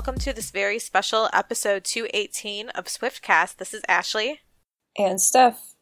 Welcome to this very special episode 218 of Swiftcast. This is Ashley. And Steph.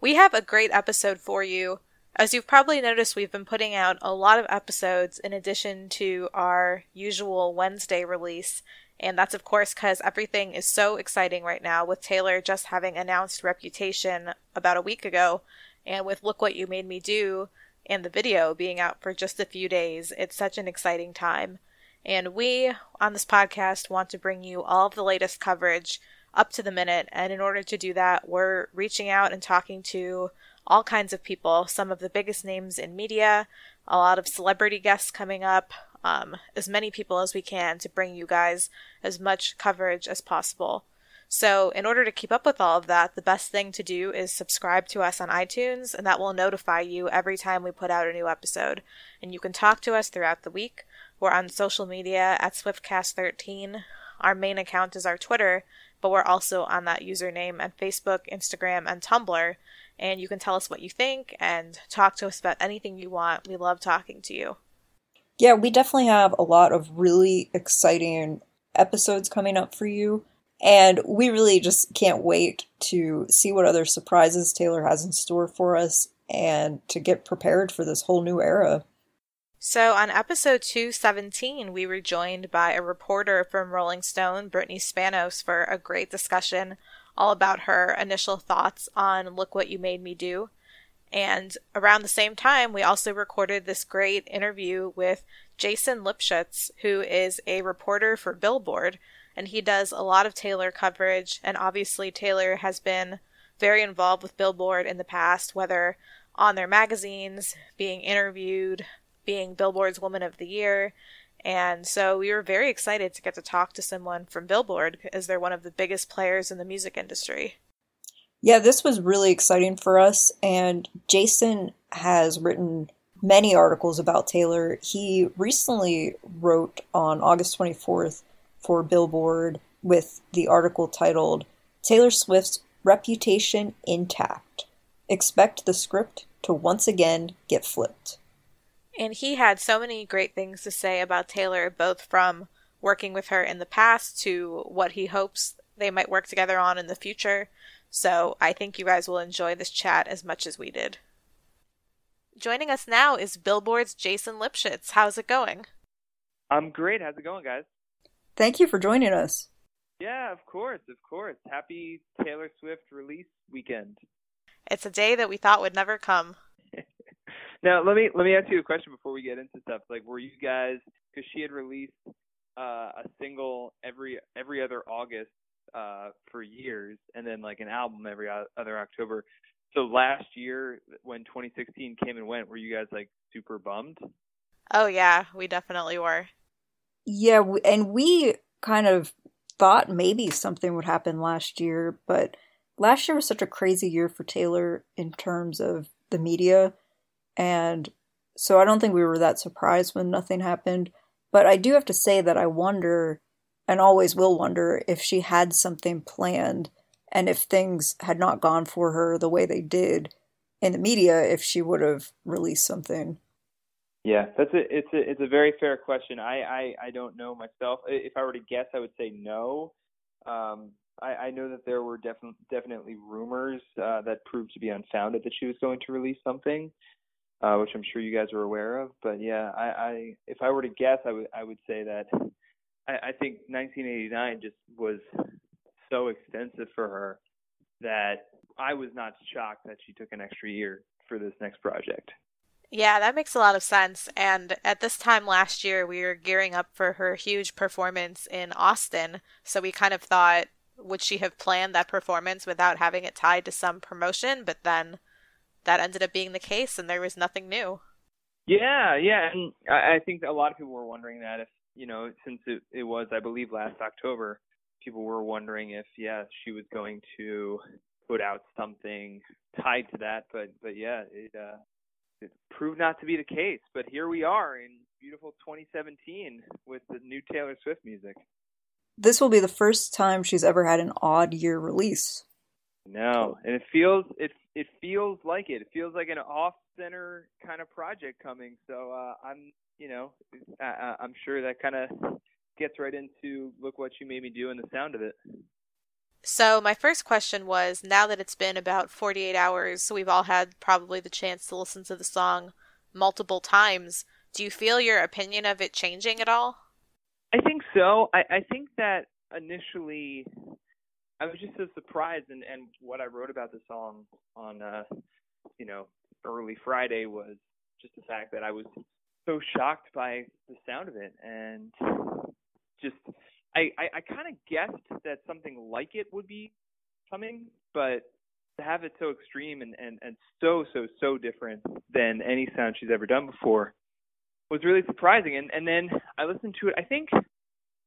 We have a great episode for you. As you've probably noticed, we've been putting out a lot of episodes in addition to our usual Wednesday release. And that's, of course, because everything is so exciting right now with Taylor just having announced Reputation about a week ago. And with Look What You Made Me Do and the video being out for just a few days, it's such an exciting time. And we on this podcast want to bring you all of the latest coverage up to the minute. And in order to do that, we're reaching out and talking to all kinds of people, some of the biggest names in media, a lot of celebrity guests coming up, um, as many people as we can to bring you guys as much coverage as possible. So, in order to keep up with all of that, the best thing to do is subscribe to us on iTunes, and that will notify you every time we put out a new episode. And you can talk to us throughout the week. We're on social media at SwiftCast13. Our main account is our Twitter, but we're also on that username on Facebook, Instagram, and Tumblr. And you can tell us what you think and talk to us about anything you want. We love talking to you. Yeah, we definitely have a lot of really exciting episodes coming up for you. And we really just can't wait to see what other surprises Taylor has in store for us and to get prepared for this whole new era. So, on episode 217, we were joined by a reporter from Rolling Stone, Brittany Spanos, for a great discussion all about her initial thoughts on Look What You Made Me Do. And around the same time, we also recorded this great interview with Jason Lipshutz, who is a reporter for Billboard, and he does a lot of Taylor coverage. And obviously, Taylor has been very involved with Billboard in the past, whether on their magazines, being interviewed, being Billboard's Woman of the Year. And so we were very excited to get to talk to someone from Billboard as they're one of the biggest players in the music industry. Yeah, this was really exciting for us. And Jason has written many articles about Taylor. He recently wrote on August 24th for Billboard with the article titled Taylor Swift's Reputation Intact. Expect the script to once again get flipped. And he had so many great things to say about Taylor, both from working with her in the past to what he hopes they might work together on in the future. So I think you guys will enjoy this chat as much as we did. Joining us now is Billboard's Jason Lipshutz. How's it going? I'm great. How's it going, guys? Thank you for joining us. Yeah, of course, of course. Happy Taylor Swift release weekend. It's a day that we thought would never come. Now, let me let me ask you a question before we get into stuff. Like, were you guys because she had released uh, a single every every other August uh, for years, and then like an album every other October. So last year, when 2016 came and went, were you guys like super bummed? Oh yeah, we definitely were. Yeah, and we kind of thought maybe something would happen last year, but last year was such a crazy year for Taylor in terms of the media, and so I don't think we were that surprised when nothing happened. But I do have to say that I wonder and always will wonder if she had something planned and if things had not gone for her the way they did in the media if she would have released something. Yeah that's a it's a it's a very fair question. I i, I don't know myself. If i were to guess i would say no. Um i i know that there were definitely definitely rumors uh that proved to be unfounded that she was going to release something uh which i'm sure you guys are aware of but yeah i i if i were to guess i would i would say that I, I think 1989 just was so extensive for her that I was not shocked that she took an extra year for this next project. Yeah, that makes a lot of sense. And at this time last year, we were gearing up for her huge performance in Austin. So we kind of thought, would she have planned that performance without having it tied to some promotion? But then that ended up being the case, and there was nothing new. Yeah, yeah. And I think a lot of people were wondering that if you know, since it, it was, I believe, last October, people were wondering if, yeah, she was going to put out something tied to that. But, but yeah, it, uh, it proved not to be the case. But here we are in beautiful 2017 with the new Taylor Swift music. This will be the first time she's ever had an odd year release. No, and it feels it it feels like it. It feels like an off center kind of project coming. So uh, I'm you know, I, I'm sure that kind of gets right into "Look What You Made Me Do" and the sound of it. So, my first question was now that it's been about 48 hours, we've all had probably the chance to listen to the song multiple times. Do you feel your opinion of it changing at all? I think so. I, I think that initially I was just so surprised and, and what I wrote about the song on uh you know, early Friday was just the fact that I was so shocked by the sound of it and just I, I, I kind of guessed that something like it would be coming, but to have it so extreme and, and, and so, so, so different than any sound she's ever done before was really surprising. And, and then I listened to it, I think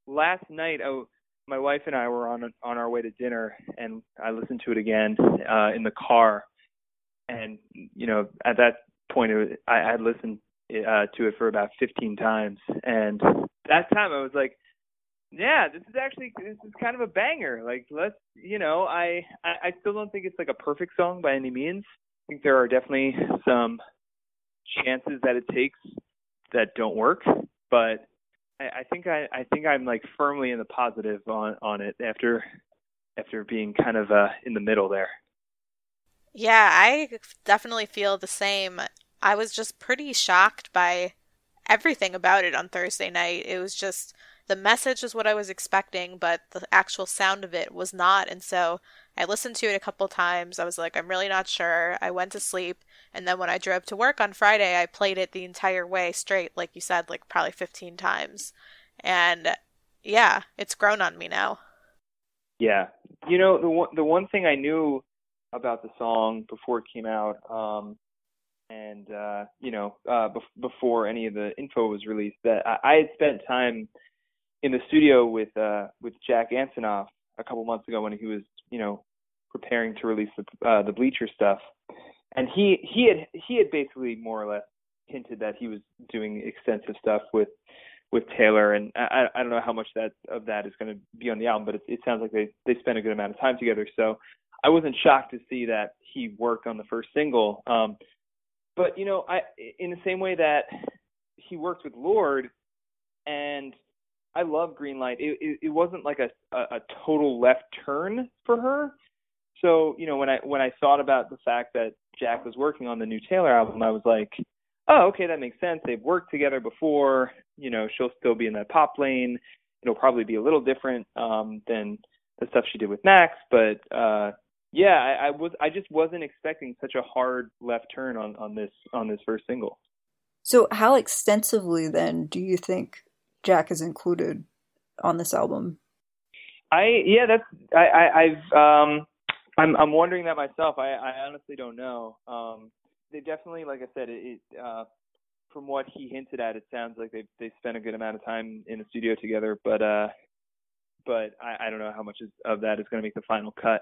last night, oh, my wife and I were on on our way to dinner, and I listened to it again uh, in the car. And you know, at that point, was, I had listened uh, to it for about 15 times, and that time I was like, yeah, this is actually this is kind of a banger. Like let's you know, I, I I still don't think it's like a perfect song by any means. I think there are definitely some chances that it takes that don't work, but I, think I I think I'm like firmly in the positive on on it after after being kind of uh in the middle there. Yeah, I definitely feel the same. I was just pretty shocked by everything about it on Thursday night. It was just the message was what I was expecting, but the actual sound of it was not. And so I listened to it a couple times. I was like, I'm really not sure. I went to sleep. And then when I drove to work on Friday, I played it the entire way straight, like you said, like probably 15 times. And yeah, it's grown on me now. Yeah. You know, the one, the one thing I knew about the song before it came out, um, and uh, you know, uh, bef- before any of the info was released, that I, I had spent time in the studio with uh with Jack Antonoff a couple months ago when he was you know preparing to release the uh, the Bleacher stuff, and he he had he had basically more or less hinted that he was doing extensive stuff with with Taylor, and I I don't know how much that of that is going to be on the album, but it, it sounds like they they spent a good amount of time together. So I wasn't shocked to see that he worked on the first single. Um, but you know, I in the same way that he worked with Lorde, and I love Greenlight. It, it it wasn't like a, a a total left turn for her. So you know when I when I thought about the fact that Jack was working on the new Taylor album, I was like, oh okay, that makes sense. They've worked together before. You know she'll still be in that pop lane. It'll probably be a little different um, than the stuff she did with Max, but uh, yeah, I, I was I just wasn't expecting such a hard left turn on on this on this first single. So how extensively then do you think Jack is included on this album? I yeah, that's I, I I've um I'm I'm wondering that myself. I I honestly don't know. Um they definitely like I said it, it uh from what he hinted at it sounds like they they spent a good amount of time in the studio together, but uh but I I don't know how much is, of that is going to make the final cut.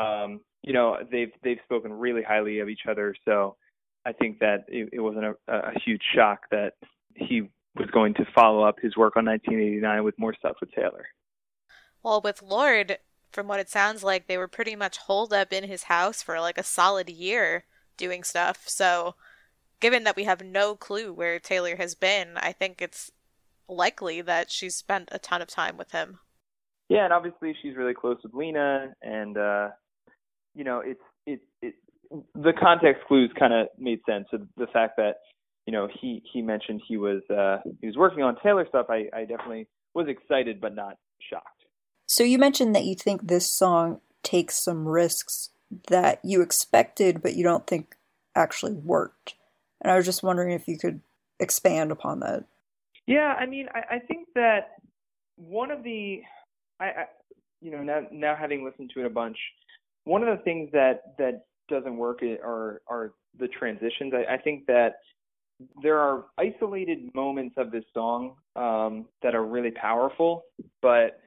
Um you know, they've they've spoken really highly of each other, so I think that it, it wasn't a, a huge shock that he was going to follow up his work on 1989 with more stuff with Taylor. Well, with Lorde, from what it sounds like, they were pretty much holed up in his house for like a solid year doing stuff. So, given that we have no clue where Taylor has been, I think it's likely that she's spent a ton of time with him. Yeah, and obviously she's really close with Lena, and uh, you know, it's it it the context clues kind of made sense. So the fact that you know, he he mentioned he was uh, he was working on Taylor stuff. I I definitely was excited, but not shocked. So you mentioned that you think this song takes some risks that you expected, but you don't think actually worked. And I was just wondering if you could expand upon that. Yeah, I mean, I, I think that one of the, I, I, you know, now now having listened to it a bunch, one of the things that that doesn't work are are the transitions. I, I think that there are isolated moments of this song um, that are really powerful, but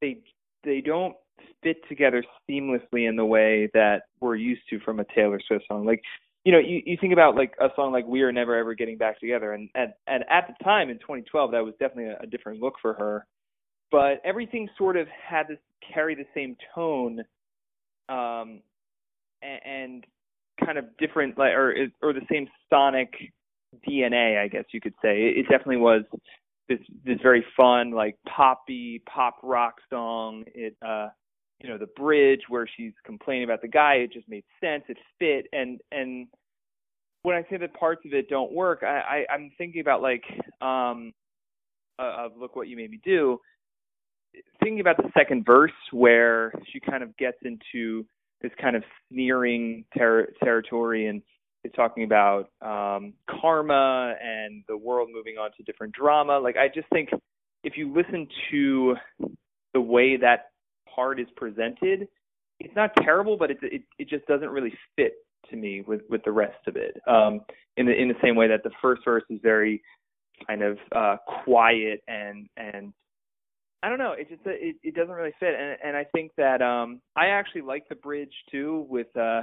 they they don't fit together seamlessly in the way that we're used to from a Taylor Swift song. Like, you know, you, you think about like a song like "We Are Never Ever Getting Back Together," and at and at the time in 2012, that was definitely a, a different look for her. But everything sort of had to carry the same tone, um, and, and kind of different, like or or the same sonic DNA, I guess you could say. It, it definitely was this this very fun like poppy pop rock song. It uh you know the bridge where she's complaining about the guy. It just made sense. It fit and and when I say that parts of it don't work, I, I I'm thinking about like um uh, of look what you made me do. Thinking about the second verse where she kind of gets into this kind of sneering ter- territory and is talking about um, karma and the world moving on to different drama. Like I just think if you listen to the way that part is presented, it's not terrible, but it it, it just doesn't really fit to me with with the rest of it. Um, in the in the same way that the first verse is very kind of uh, quiet and and I don't know. It just it, it doesn't really fit, and and I think that um I actually like the bridge too with uh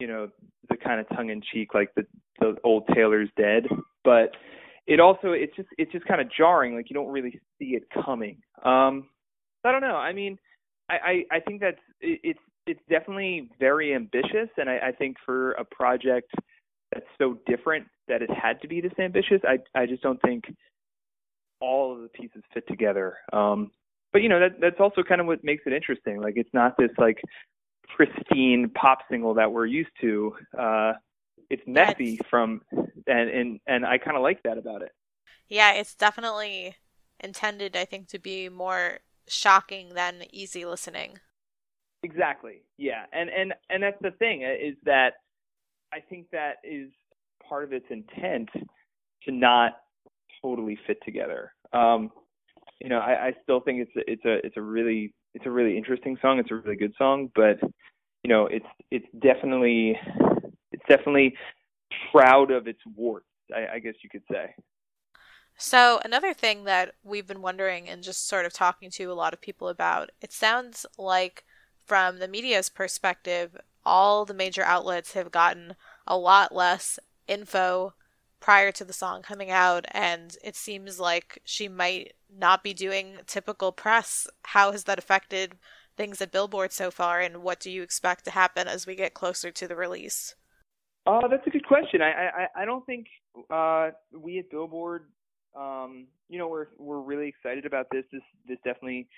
you know the kind of tongue in cheek like the the old Taylor's dead, but it also it's just it's just kind of jarring. Like you don't really see it coming. Um I don't know. I mean, I I, I think that's it, it's it's definitely very ambitious, and I, I think for a project that's so different that it had to be this ambitious, I I just don't think all of the pieces fit together. Um, but you know that that's also kind of what makes it interesting. Like it's not this like pristine pop single that we're used to. Uh, it's messy yes. from and and and I kind of like that about it. Yeah, it's definitely intended, I think, to be more shocking than easy listening. Exactly. Yeah, and and and that's the thing uh, is that I think that is part of its intent to not totally fit together. Um, you know, I, I still think it's a, it's a it's a really it's a really interesting song. It's a really good song, but you know, it's it's definitely it's definitely proud of its warts. I, I guess you could say. So another thing that we've been wondering and just sort of talking to a lot of people about, it sounds like from the media's perspective, all the major outlets have gotten a lot less info prior to the song coming out, and it seems like she might not be doing typical press. How has that affected things at Billboard so far, and what do you expect to happen as we get closer to the release? Oh, uh, that's a good question. I I, I don't think uh, we at Billboard, um, you know, we're we're really excited about this. This this definitely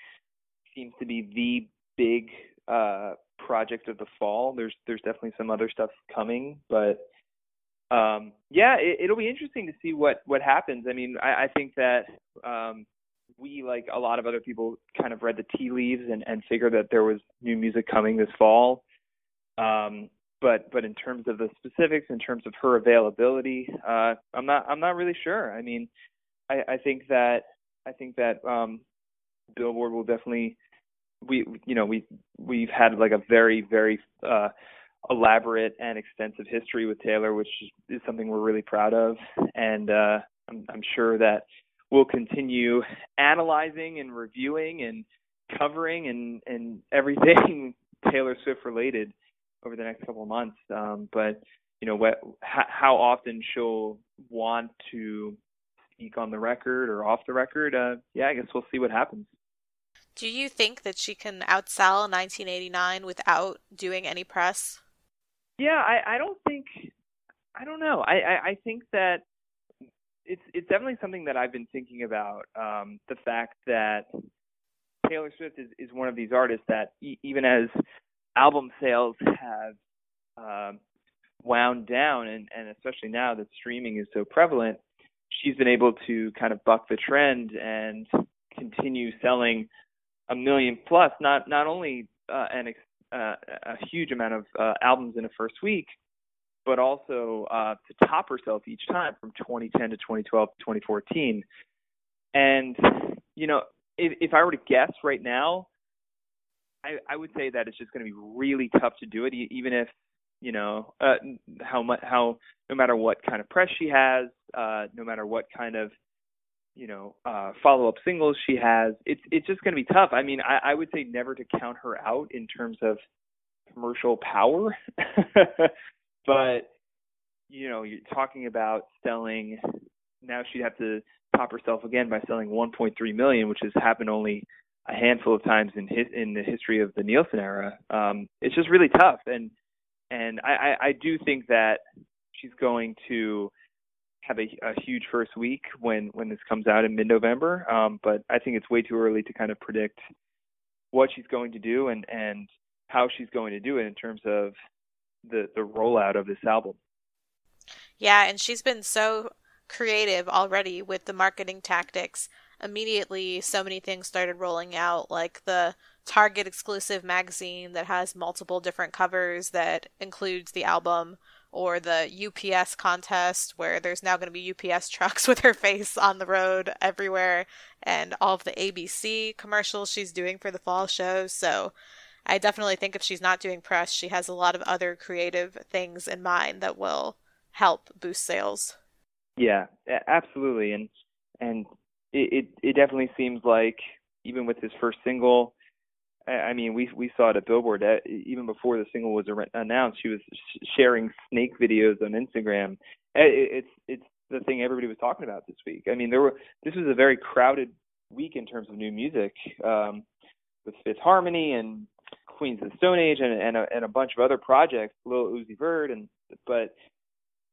seems to be the big uh, project of the fall. There's there's definitely some other stuff coming, but um, yeah, it, will be interesting to see what what happens. I mean, I, I think that um, we, like a lot of other people, kind of read the tea leaves and, and figured that there was new music coming this fall. Um, but but in terms of the specifics, in terms of her availability, uh, I'm not I'm not really sure. I mean, I, I think that I think that um, Billboard will definitely we you know we we've had like a very very uh, elaborate and extensive history with Taylor, which is something we're really proud of, and uh, I'm, I'm sure that we'll continue analyzing and reviewing and covering and and everything Taylor Swift related over the next couple of months. Um, but you know what, how often she'll want to speak on the record or off the record. Uh, yeah, I guess we'll see what happens. Do you think that she can outsell 1989 without doing any press? Yeah, I, I don't think I don't know. I, I, I think that it's it's definitely something that I've been thinking about. Um, the fact that Taylor Swift is, is one of these artists that e- even as album sales have um, wound down, and, and especially now that streaming is so prevalent, she's been able to kind of buck the trend and continue selling a million plus. Not not only uh, an ex- uh, a huge amount of uh, albums in a first week, but also uh, to top herself each time from 2010 to 2012 to 2014. And you know, if, if I were to guess right now, I, I would say that it's just going to be really tough to do it, even if you know uh, how much how no matter what kind of press she has, uh, no matter what kind of you know uh, follow up singles she has, it's it's just going to be tough. I mean, I, I would say never to count her out in terms of commercial power, but you know you're talking about selling. Now she'd have to top herself again by selling 1.3 million, which has happened only a handful of times in his, in the history of the Nielsen era. Um, it's just really tough, and and I, I, I do think that she's going to have a, a huge first week when when this comes out in mid-November. Um, but I think it's way too early to kind of predict what she's going to do and and how she's going to do it in terms of the the rollout of this album. Yeah, and she's been so creative already with the marketing tactics. Immediately, so many things started rolling out, like the Target exclusive magazine that has multiple different covers that includes the album, or the UPS contest where there's now going to be UPS trucks with her face on the road everywhere, and all of the ABC commercials she's doing for the fall shows. So I definitely think if she's not doing press, she has a lot of other creative things in mind that will help boost sales. Yeah, absolutely, and and it it, it definitely seems like even with his first single, I mean, we we saw it at Billboard even before the single was announced. She was sharing snake videos on Instagram. It's it's the thing everybody was talking about this week. I mean, there were this was a very crowded week in terms of new music um, with Fifth Harmony and Queens of the Stone Age and and a, and a bunch of other projects, Lil Uzi Vert, and but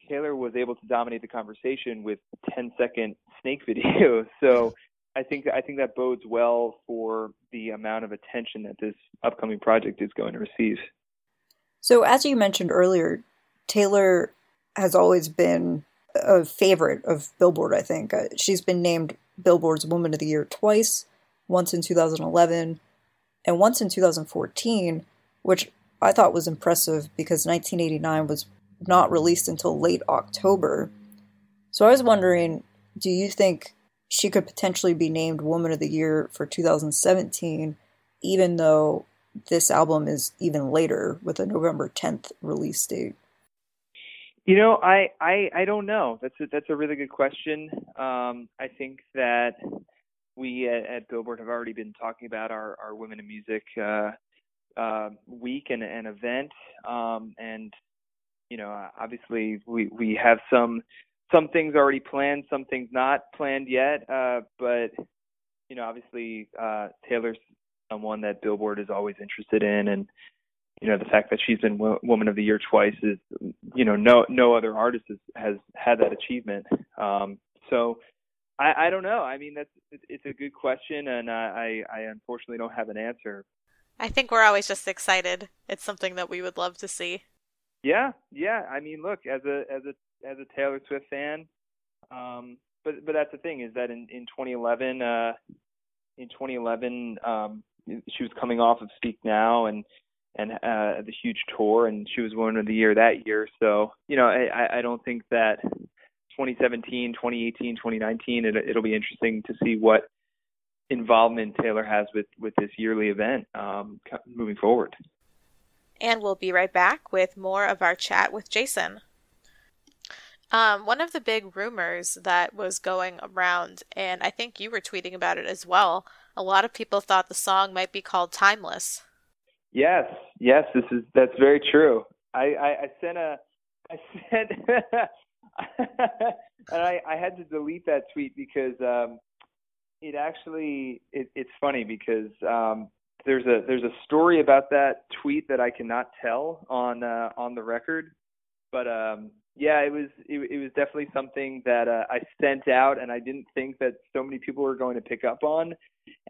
Taylor was able to dominate the conversation with 10 second snake videos. So I think I think that bodes well for the amount of attention that this upcoming project is going to receive. So as you mentioned earlier, Taylor has always been a favorite of Billboard, I think. Uh, she's been named Billboard's Woman of the Year twice, once in 2011 and once in 2014, which I thought was impressive because 1989 was not released until late October. So I was wondering, do you think she could potentially be named Woman of the Year for 2017, even though this album is even later with a November 10th release date? You know, I I, I don't know. That's a, that's a really good question. Um, I think that we at, at, Billboard have already been talking about our, our Women in Music uh, uh, week and an event, um, and you know, obviously we we have some some things already planned, some things not planned yet. Uh, but you know, obviously uh, Taylor's someone that Billboard is always interested in, and you know the fact that she's been w- Woman of the Year twice is, you know, no no other artist has, has had that achievement. Um, so I, I don't know. I mean, that's it's a good question, and I I unfortunately don't have an answer. I think we're always just excited. It's something that we would love to see. Yeah, yeah. I mean, look, as a as a as a Taylor Swift fan, um, but but that's the thing is that in in 2011, uh, in 2011, um, she was coming off of Speak Now and and uh, the huge tour, and she was Woman of the Year that year. So you know, I I don't think that 2017, 2018, 2019, it, it'll be interesting to see what involvement Taylor has with with this yearly event um, moving forward. And we'll be right back with more of our chat with Jason. Um, one of the big rumors that was going around, and I think you were tweeting about it as well, a lot of people thought the song might be called Timeless. Yes, yes, this is that's very true. I, I, I sent a I sent and I, I had to delete that tweet because um it actually it, it's funny because um there's a there's a story about that tweet that I cannot tell on uh, on the record, but um, yeah, it was it, it was definitely something that uh, I sent out, and I didn't think that so many people were going to pick up on,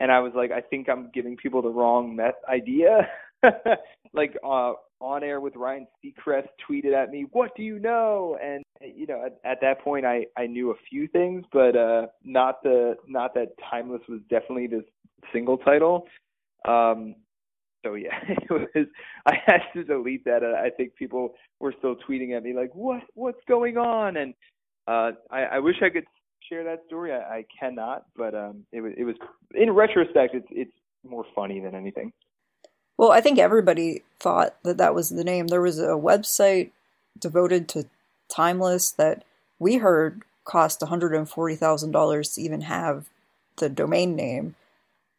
and I was like, I think I'm giving people the wrong meth idea. like uh, on air with Ryan Seacrest tweeted at me, "What do you know?" And you know, at, at that point, I I knew a few things, but uh, not the not that Timeless was definitely this single title. Um, so yeah, it was. I had to delete that. I think people were still tweeting at me like, "What? What's going on?" And uh, I, I wish I could share that story. I, I cannot, but um, it was. It was. In retrospect, it's it's more funny than anything. Well, I think everybody thought that that was the name. There was a website devoted to Timeless that we heard cost $140,000 to even have the domain name.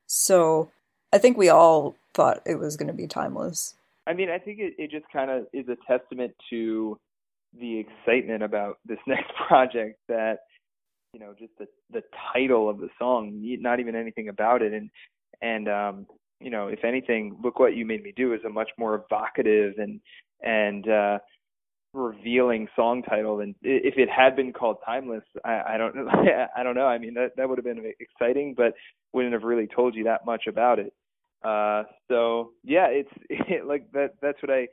So I think we all thought it was going to be timeless. I mean, I think it, it just kind of is a testament to the excitement about this next project that you know just the the title of the song not even anything about it. And and um you know if anything look what you made me do is a much more evocative and and uh revealing song title. And if it had been called timeless i i don't i don't know. I mean that that would have been exciting but wouldn't have really told you that much about it uh so yeah it's it, like that that's what I,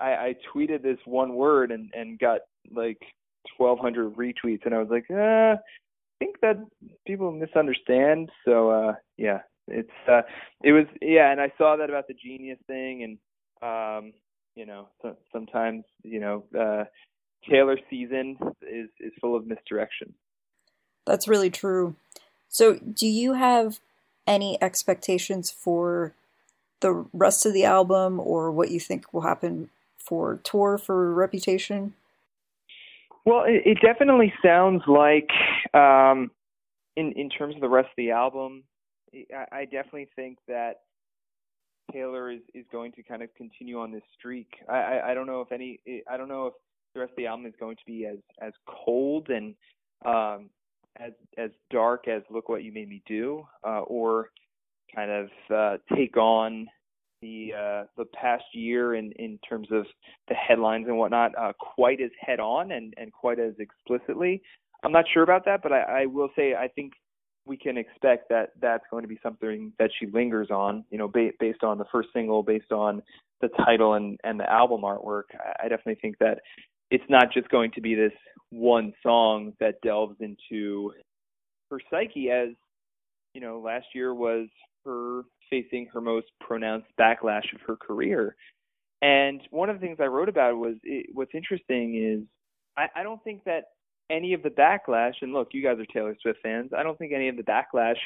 I i tweeted this one word and and got like 1200 retweets and i was like uh i think that people misunderstand so uh yeah it's uh it was yeah and i saw that about the genius thing and um you know, so, sometimes you know, uh, Taylor season is is full of misdirection. That's really true. So, do you have any expectations for the rest of the album, or what you think will happen for tour for Reputation? Well, it, it definitely sounds like, um, in in terms of the rest of the album, I, I definitely think that Taylor is is going to kind of continue on this streak. I, I I don't know if any I don't know if the rest of the album is going to be as as cold and um as as dark as Look What You Made Me Do, uh, or kind of uh, take on the uh, the past year in in terms of the headlines and whatnot uh, quite as head on and and quite as explicitly. I'm not sure about that, but I, I will say I think we can expect that that's going to be something that she lingers on, you know, ba- based on the first single, based on the title and and the album artwork. I, I definitely think that it's not just going to be this one song that delves into her psyche as you know last year was her facing her most pronounced backlash of her career and one of the things i wrote about was it, what's interesting is I, I don't think that any of the backlash, and look, you guys are Taylor Swift fans. I don't think any of the backlash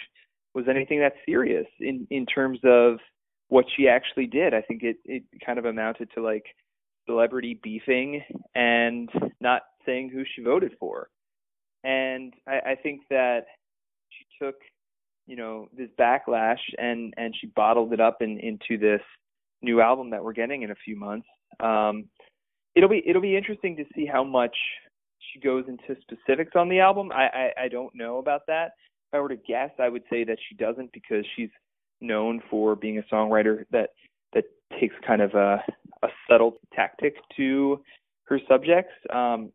was anything that serious in in terms of what she actually did. I think it it kind of amounted to like celebrity beefing and not saying who she voted for. And I, I think that she took, you know, this backlash and and she bottled it up in, into this new album that we're getting in a few months. Um, it'll be it'll be interesting to see how much she goes into specifics on the album. I, I I don't know about that. If I were to guess, I would say that she doesn't because she's known for being a songwriter that that takes kind of a a subtle tactic to her subjects. Um,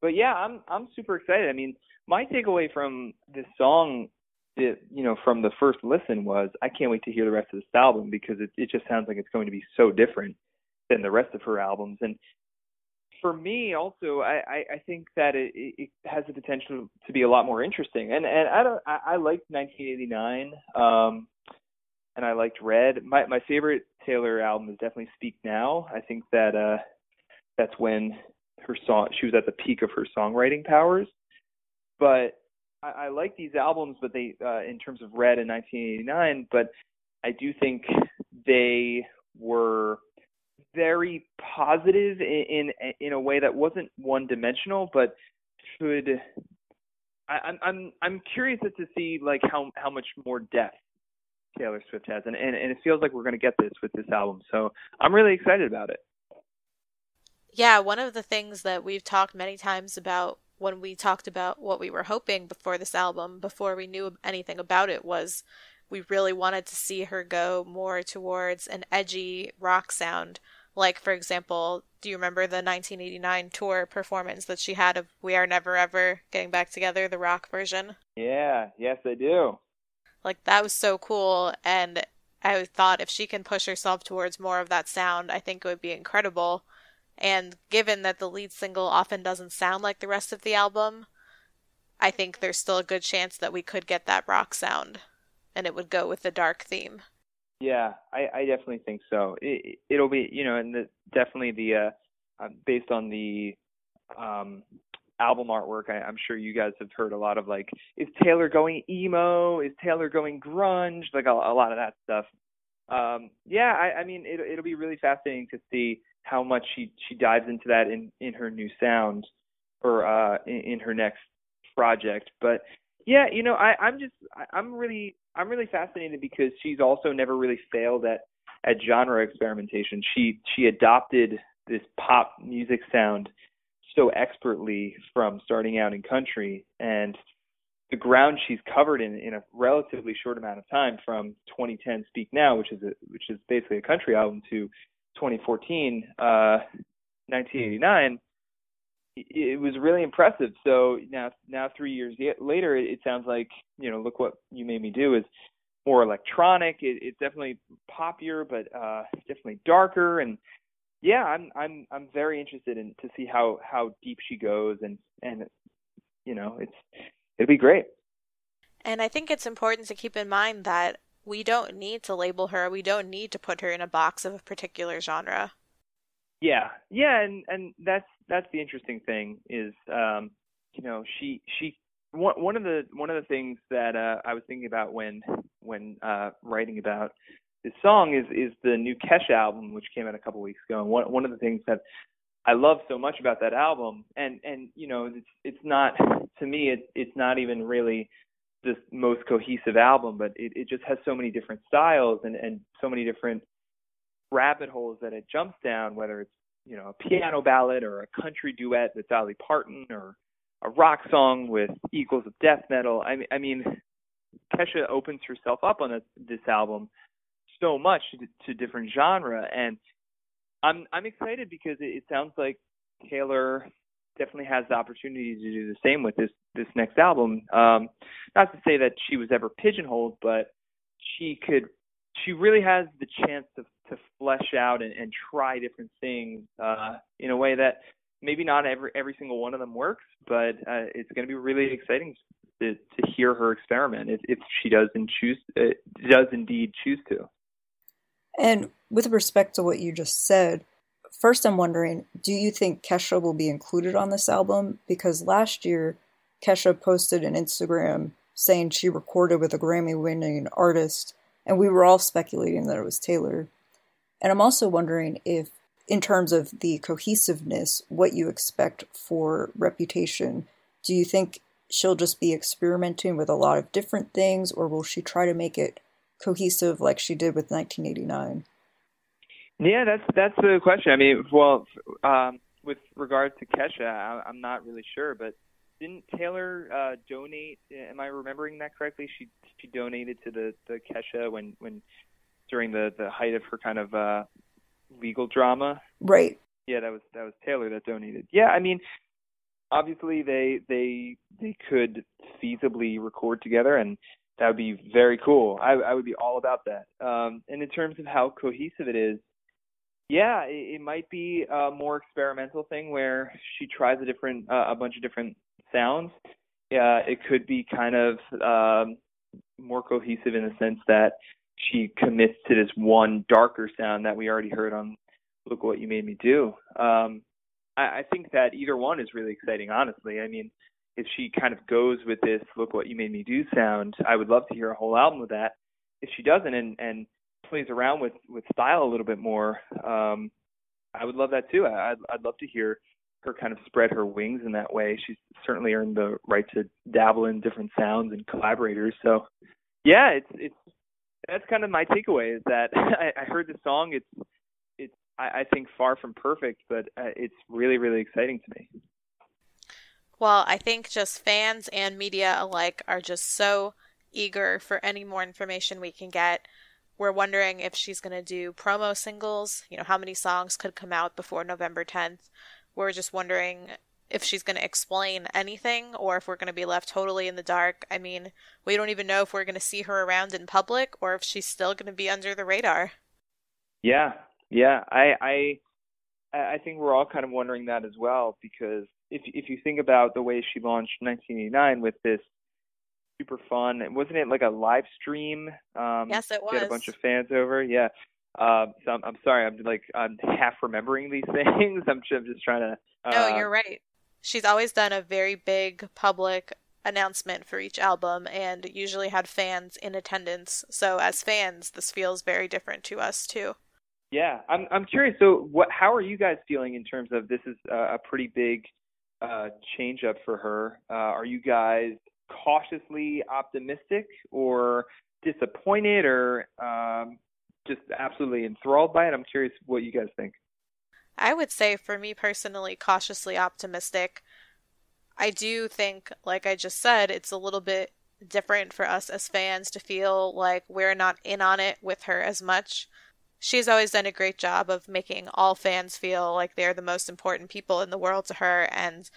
but yeah, I'm I'm super excited. I mean, my takeaway from this song, it, you know, from the first listen was I can't wait to hear the rest of this album because it it just sounds like it's going to be so different than the rest of her albums. And for me also I, I, I think that it, it has the potential to be a lot more interesting and and I don't I, I liked 1989 um and I liked Red. My my favorite Taylor album is definitely Speak Now. I think that uh that's when her song she was at the peak of her songwriting powers. But I, I like these albums but they uh in terms of Red in 1989 but I do think they were very positive in, in in a way that wasn't one dimensional, but should I, I'm I'm I'm curious to see like how how much more depth Taylor Swift has, and and, and it feels like we're going to get this with this album. So I'm really excited about it. Yeah, one of the things that we've talked many times about when we talked about what we were hoping before this album, before we knew anything about it, was we really wanted to see her go more towards an edgy rock sound like, for example, do you remember the 1989 tour performance that she had of We Are Never Ever Getting Back Together, the rock version? Yeah, yes, I do. Like, that was so cool. And I thought if she can push herself towards more of that sound, I think it would be incredible. And given that the lead single often doesn't sound like the rest of the album, I think there's still a good chance that we could get that rock sound and it would go with the dark theme. Yeah, I, I definitely think so. It, it'll be, you know, and the, definitely the uh, uh, based on the um, album artwork. I, I'm sure you guys have heard a lot of like, is Taylor going emo? Is Taylor going grunge? Like a, a lot of that stuff. Um, yeah, I, I mean, it, it'll be really fascinating to see how much she she dives into that in in her new sound or uh, in, in her next project. But yeah, you know, I, I'm just I'm really I'm really fascinated because she's also never really failed at at genre experimentation. She she adopted this pop music sound so expertly from starting out in country and the ground she's covered in in a relatively short amount of time from 2010 Speak Now, which is a which is basically a country album to 2014 uh 1989 it was really impressive. So now, now three years later, it sounds like you know, look what you made me do is more electronic. It, it's definitely poppier, but uh, definitely darker. And yeah, I'm I'm I'm very interested in to see how how deep she goes, and and you know, it's it'd be great. And I think it's important to keep in mind that we don't need to label her. We don't need to put her in a box of a particular genre. Yeah, yeah, and and that's that's the interesting thing is, um, you know, she she one one of the one of the things that uh, I was thinking about when when uh, writing about this song is is the new Kesha album, which came out a couple weeks ago. And one one of the things that I love so much about that album, and and you know, it's it's not to me, it it's not even really the most cohesive album, but it, it just has so many different styles and and so many different rabbit holes that it jumps down, whether it's you know a piano ballad or a country duet with Dolly Parton or a rock song with Eagles of Death Metal. I mean, I mean, Kesha opens herself up on this, this album so much to, to different genre, and I'm I'm excited because it, it sounds like Taylor definitely has the opportunity to do the same with this this next album. Um, not to say that she was ever pigeonholed, but she could she really has the chance to to flesh out and, and try different things uh, in a way that maybe not every every single one of them works, but uh, it's going to be really exciting to, to hear her experiment if, if she does and choose uh, does indeed choose to. And with respect to what you just said, first I'm wondering, do you think Kesha will be included on this album? Because last year, Kesha posted an Instagram saying she recorded with a Grammy-winning artist, and we were all speculating that it was Taylor. And I'm also wondering if, in terms of the cohesiveness, what you expect for Reputation. Do you think she'll just be experimenting with a lot of different things, or will she try to make it cohesive like she did with 1989? Yeah, that's that's the question. I mean, well, um, with regard to Kesha, I, I'm not really sure, but didn't Taylor uh, donate? Am I remembering that correctly? She she donated to the the Kesha when when during the the height of her kind of uh legal drama. Right. Yeah, that was that was Taylor that donated. Yeah, I mean, obviously they they they could feasibly record together and that would be very cool. I I would be all about that. Um and in terms of how cohesive it is, yeah, it, it might be a more experimental thing where she tries a different uh, a bunch of different sounds. Yeah, it could be kind of um more cohesive in the sense that she commits to this one darker sound that we already heard on Look What You Made Me Do. Um, I, I think that either one is really exciting, honestly. I mean, if she kind of goes with this Look What You Made Me Do sound, I would love to hear a whole album of that. If she doesn't and, and plays around with, with style a little bit more, um, I would love that too. I'd, I'd love to hear her kind of spread her wings in that way. She's certainly earned the right to dabble in different sounds and collaborators. So, yeah, it's it's that's kind of my takeaway is that I, I heard the song. It's it's I, I think far from perfect, but uh, it's really really exciting to me. Well, I think just fans and media alike are just so eager for any more information we can get. We're wondering if she's going to do promo singles, you know, how many songs could come out before November 10th. We're just wondering if she's going to explain anything or if we're going to be left totally in the dark. I mean, we don't even know if we're going to see her around in public or if she's still going to be under the radar. Yeah, yeah, I I I think we're all kind of wondering that as well because if if you think about the way she launched 1989 with this super fun, wasn't it like a live stream? Um, yes, it was. Get a bunch of fans over, yeah. Uh, so I'm, I'm sorry, I'm like I'm half remembering these things. I'm just, I'm just trying to. Uh, no, you're right she's always done a very big public announcement for each album and usually had fans in attendance. So as fans, this feels very different to us too. Yeah, I'm I'm curious. So, what? How are you guys feeling in terms of this is a pretty big uh, change up for her? Uh, are you guys cautiously optimistic or disappointed or um, just absolutely enthralled by it? I'm curious what you guys think. I would say, for me personally, cautiously optimistic. I do think, like I just said, it's a little bit different for us as fans to feel like we're not in on it with her as much. She's always done a great job of making all fans feel like they're the most important people in the world to her and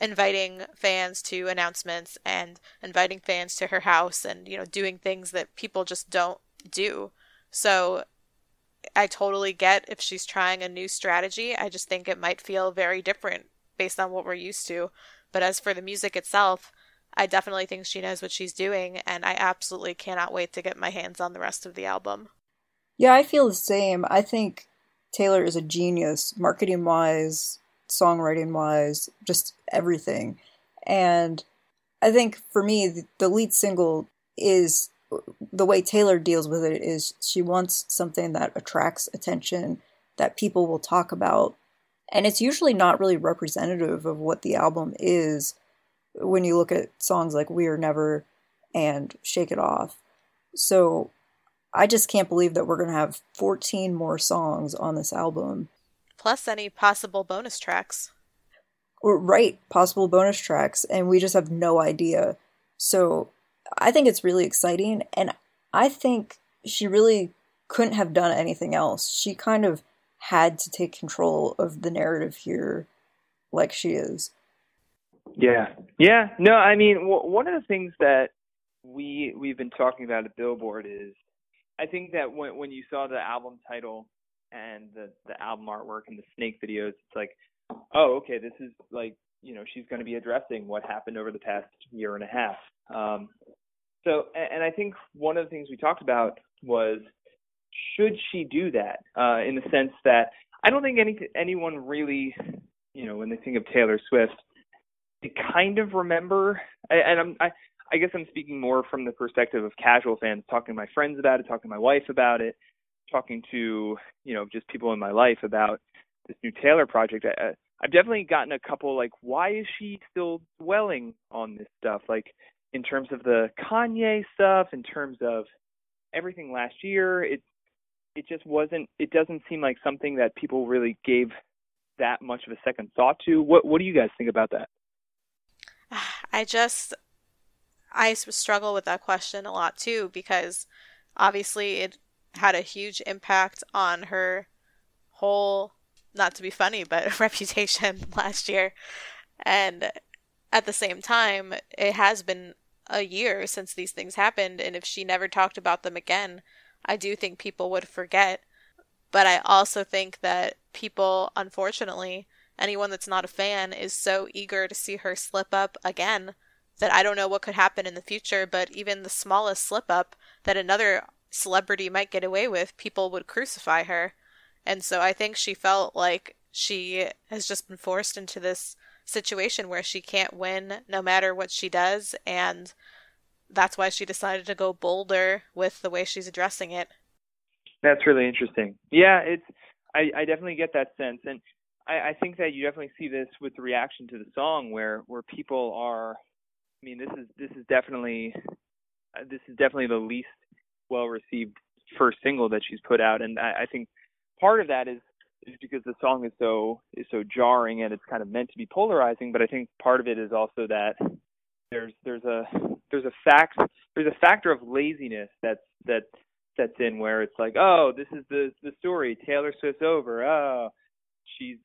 inviting fans to announcements and inviting fans to her house and you know doing things that people just don't do. So I totally get if she's trying a new strategy. I just think it might feel very different based on what we're used to. But as for the music itself, I definitely think she knows what she's doing, and I absolutely cannot wait to get my hands on the rest of the album. Yeah, I feel the same. I think Taylor is a genius, marketing wise, songwriting wise, just everything. And I think for me, the lead single is the way Taylor deals with it is she wants something that attracts attention that people will talk about. And it's usually not really representative of what the album is when you look at songs like We Are Never and Shake It Off. So I just can't believe that we're going to have 14 more songs on this album. Plus any possible bonus tracks. Right, possible bonus tracks, and we just have no idea. So I think it's really exciting, and I think she really couldn't have done anything else. She kind of had to take control of the narrative here, like she is. Yeah, yeah. No, I mean, w- one of the things that we we've been talking about at Billboard is, I think that when when you saw the album title and the the album artwork and the snake videos, it's like, oh, okay, this is like you know she's going to be addressing what happened over the past year and a half. Um, so, and I think one of the things we talked about was should she do that uh, in the sense that I don't think any anyone really, you know, when they think of Taylor Swift, they kind of remember. And I'm I, I guess I'm speaking more from the perspective of casual fans, talking to my friends about it, talking to my wife about it, talking to you know just people in my life about this new Taylor project. I, I've definitely gotten a couple like, why is she still dwelling on this stuff? Like, in terms of the Kanye stuff, in terms of everything last year, it it just wasn't. It doesn't seem like something that people really gave that much of a second thought to. What What do you guys think about that? I just I struggle with that question a lot too because obviously it had a huge impact on her whole not to be funny but reputation last year and at the same time it has been a year since these things happened, and if she never talked about them again, I do think people would forget. But I also think that people, unfortunately, anyone that's not a fan, is so eager to see her slip up again that I don't know what could happen in the future, but even the smallest slip up that another celebrity might get away with, people would crucify her. And so I think she felt like she has just been forced into this situation where she can't win no matter what she does and that's why she decided to go bolder with the way she's addressing it. That's really interesting. Yeah, it's I, I definitely get that sense and I, I think that you definitely see this with the reaction to the song where where people are I mean this is this is definitely uh, this is definitely the least well received first single that she's put out and I, I think part of that is is because the song is so is so jarring and it's kind of meant to be polarizing. But I think part of it is also that there's there's a there's a fact there's a factor of laziness that's that sets in where it's like, oh, this is the the story. Taylor Swift's over. Oh, she's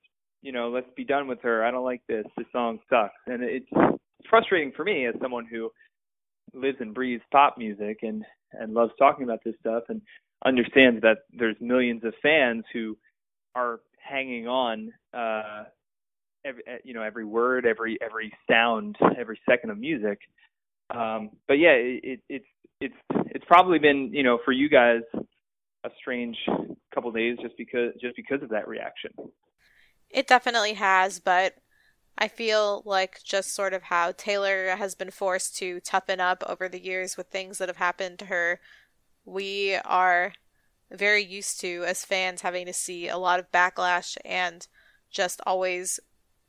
you know, let's be done with her. I don't like this. This song sucks, and it's frustrating for me as someone who lives and breathes pop music and and loves talking about this stuff and understands that there's millions of fans who are hanging on uh every eh, you know every word every every sound every second of music. Um but yeah it, it's it's it's probably been you know for you guys a strange couple days just because just because of that reaction. It definitely has but I feel like just sort of how Taylor has been forced to toughen up over the years with things that have happened to her. We are very used to as fans having to see a lot of backlash and just always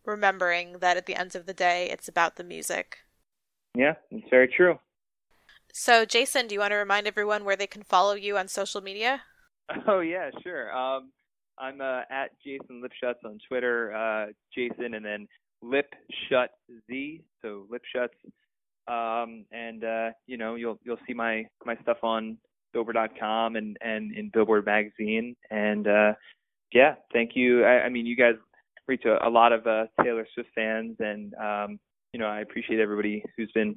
remembering that at the end of the day it's about the music. Yeah, it's very true. So, Jason, do you want to remind everyone where they can follow you on social media? Oh yeah, sure. Um, I'm uh, at Jason Lipshutz on Twitter. Uh, Jason, and then Lip Shut Z, so Lip Shuts. Um, and uh, you know, you'll you'll see my my stuff on Billboard.com and and in Billboard magazine. And uh, yeah, thank you. I, I mean, you guys reach a, a lot of uh, Taylor Swift fans, and um, you know, I appreciate everybody who's been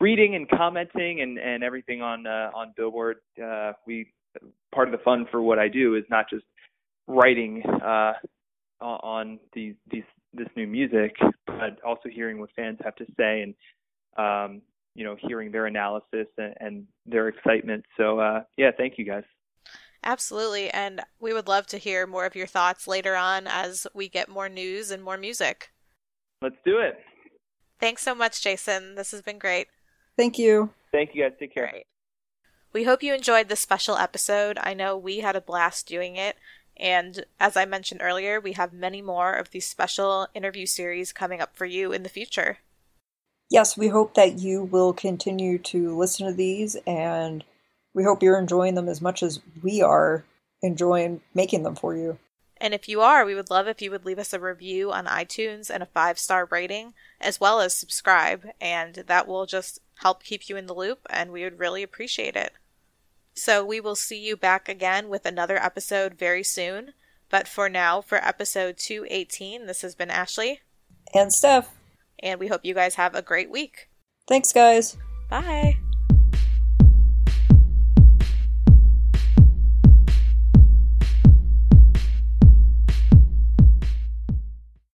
reading and commenting and and everything on uh, on Billboard. Uh, we part of the fun for what I do is not just writing uh, on these these this new music, but also hearing what fans have to say and um, you know hearing their analysis and, and their excitement. So uh, yeah, thank you guys. Absolutely, and we would love to hear more of your thoughts later on as we get more news and more music. Let's do it. Thanks so much, Jason. This has been great. Thank you. Thank you guys. Take care. Great. We hope you enjoyed this special episode. I know we had a blast doing it. And as I mentioned earlier, we have many more of these special interview series coming up for you in the future. Yes, we hope that you will continue to listen to these, and we hope you're enjoying them as much as we are enjoying making them for you. And if you are, we would love if you would leave us a review on iTunes and a five star rating, as well as subscribe, and that will just help keep you in the loop, and we would really appreciate it. So we will see you back again with another episode very soon. But for now, for episode 218, this has been Ashley. And Steph. And we hope you guys have a great week. Thanks, guys. Bye.